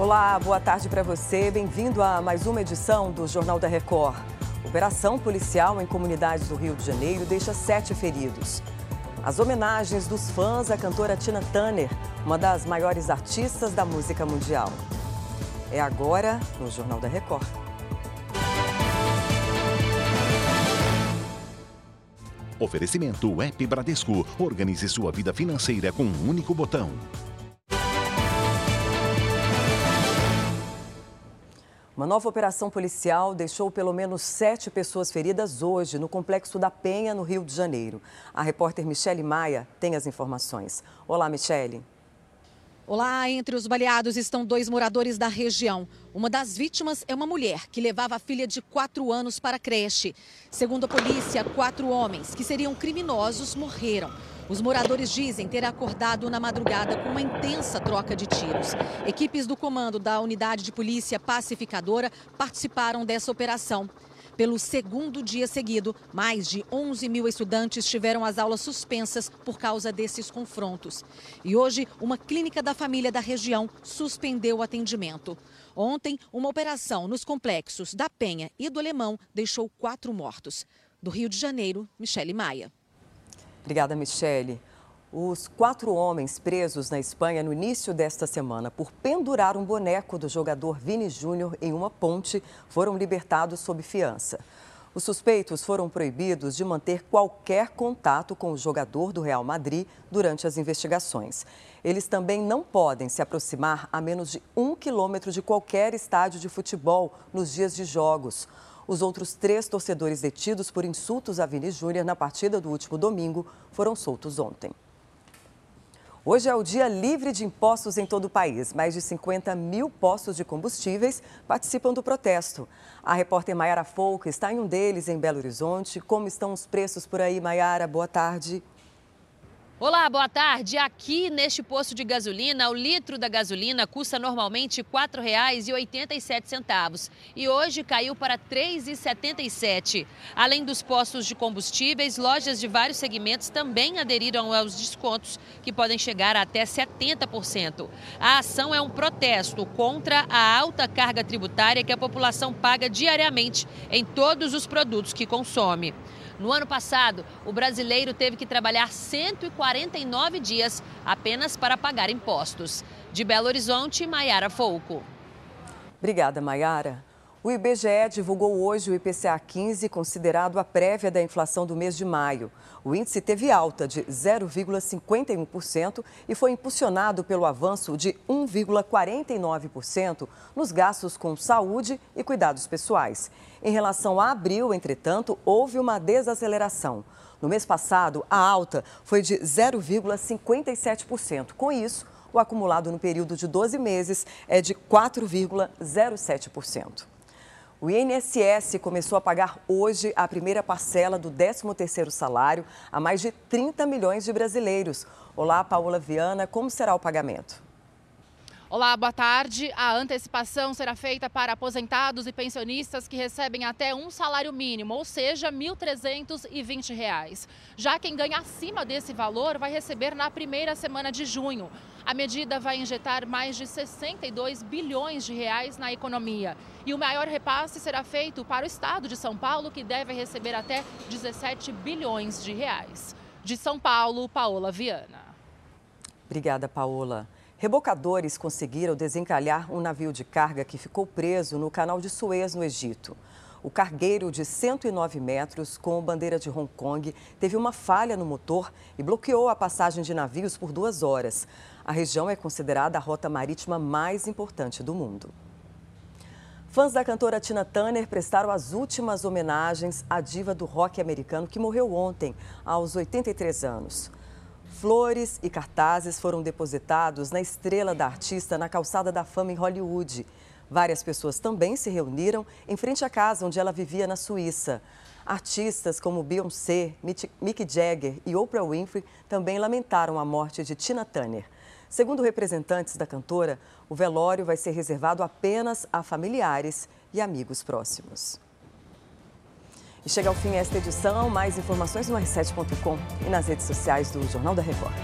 Olá, boa tarde para você. Bem-vindo a mais uma edição do Jornal da Record. Operação policial em comunidades do Rio de Janeiro deixa sete feridos. As homenagens dos fãs à cantora Tina Turner, uma das maiores artistas da música mundial. É agora no Jornal da Record. Oferecimento App Bradesco. Organize sua vida financeira com um único botão. Uma nova operação policial deixou pelo menos sete pessoas feridas hoje no Complexo da Penha, no Rio de Janeiro. A repórter Michele Maia tem as informações. Olá, Michele. Olá, entre os baleados estão dois moradores da região. Uma das vítimas é uma mulher que levava a filha de quatro anos para a creche. Segundo a polícia, quatro homens que seriam criminosos morreram. Os moradores dizem ter acordado na madrugada com uma intensa troca de tiros. Equipes do comando da Unidade de Polícia Pacificadora participaram dessa operação. Pelo segundo dia seguido, mais de 11 mil estudantes tiveram as aulas suspensas por causa desses confrontos. E hoje, uma clínica da família da região suspendeu o atendimento. Ontem, uma operação nos complexos da Penha e do Alemão deixou quatro mortos. Do Rio de Janeiro, Michele Maia. Obrigada, Michele. Os quatro homens presos na Espanha no início desta semana por pendurar um boneco do jogador Vini Júnior em uma ponte foram libertados sob fiança. Os suspeitos foram proibidos de manter qualquer contato com o jogador do Real Madrid durante as investigações. Eles também não podem se aproximar a menos de um quilômetro de qualquer estádio de futebol nos dias de jogos. Os outros três torcedores detidos por insultos a Vini Júnior na partida do último domingo foram soltos ontem. Hoje é o dia livre de impostos em todo o país. Mais de 50 mil postos de combustíveis participam do protesto. A repórter Maiara Folk está em um deles, em Belo Horizonte. Como estão os preços por aí, Maiara? Boa tarde. Olá, boa tarde. Aqui neste posto de gasolina, o litro da gasolina custa normalmente R$ 4,87 e hoje caiu para R$ 3,77. Além dos postos de combustíveis, lojas de vários segmentos também aderiram aos descontos, que podem chegar a até 70%. A ação é um protesto contra a alta carga tributária que a população paga diariamente em todos os produtos que consome. No ano passado, o brasileiro teve que trabalhar 149 dias apenas para pagar impostos. De Belo Horizonte, Maiara Folco. Obrigada, Maiara. O IBGE divulgou hoje o IPCA 15, considerado a prévia da inflação do mês de maio. O índice teve alta de 0,51% e foi impulsionado pelo avanço de 1,49% nos gastos com saúde e cuidados pessoais. Em relação a abril, entretanto, houve uma desaceleração. No mês passado, a alta foi de 0,57%. Com isso, o acumulado no período de 12 meses é de 4,07%. O INSS começou a pagar hoje a primeira parcela do 13º salário a mais de 30 milhões de brasileiros. Olá, Paula Viana, como será o pagamento? Olá, boa tarde. A antecipação será feita para aposentados e pensionistas que recebem até um salário mínimo, ou seja, R$ 1.320. Já quem ganha acima desse valor vai receber na primeira semana de junho. A medida vai injetar mais de 62 bilhões de reais na economia. E o maior repasse será feito para o estado de São Paulo, que deve receber até 17 bilhões de reais. De São Paulo, Paola Viana. Obrigada, Paola. Rebocadores conseguiram desencalhar um navio de carga que ficou preso no canal de Suez, no Egito. O cargueiro de 109 metros, com bandeira de Hong Kong, teve uma falha no motor e bloqueou a passagem de navios por duas horas. A região é considerada a rota marítima mais importante do mundo. Fãs da cantora Tina Turner prestaram as últimas homenagens à diva do rock americano que morreu ontem, aos 83 anos. Flores e cartazes foram depositados na estrela da artista na calçada da fama em Hollywood. Várias pessoas também se reuniram em frente à casa onde ela vivia na Suíça. Artistas como Beyoncé, Mick Jagger e Oprah Winfrey também lamentaram a morte de Tina Turner. Segundo representantes da cantora, o velório vai ser reservado apenas a familiares e amigos próximos. E chega ao fim esta edição. Mais informações no r7.com e nas redes sociais do Jornal da Record.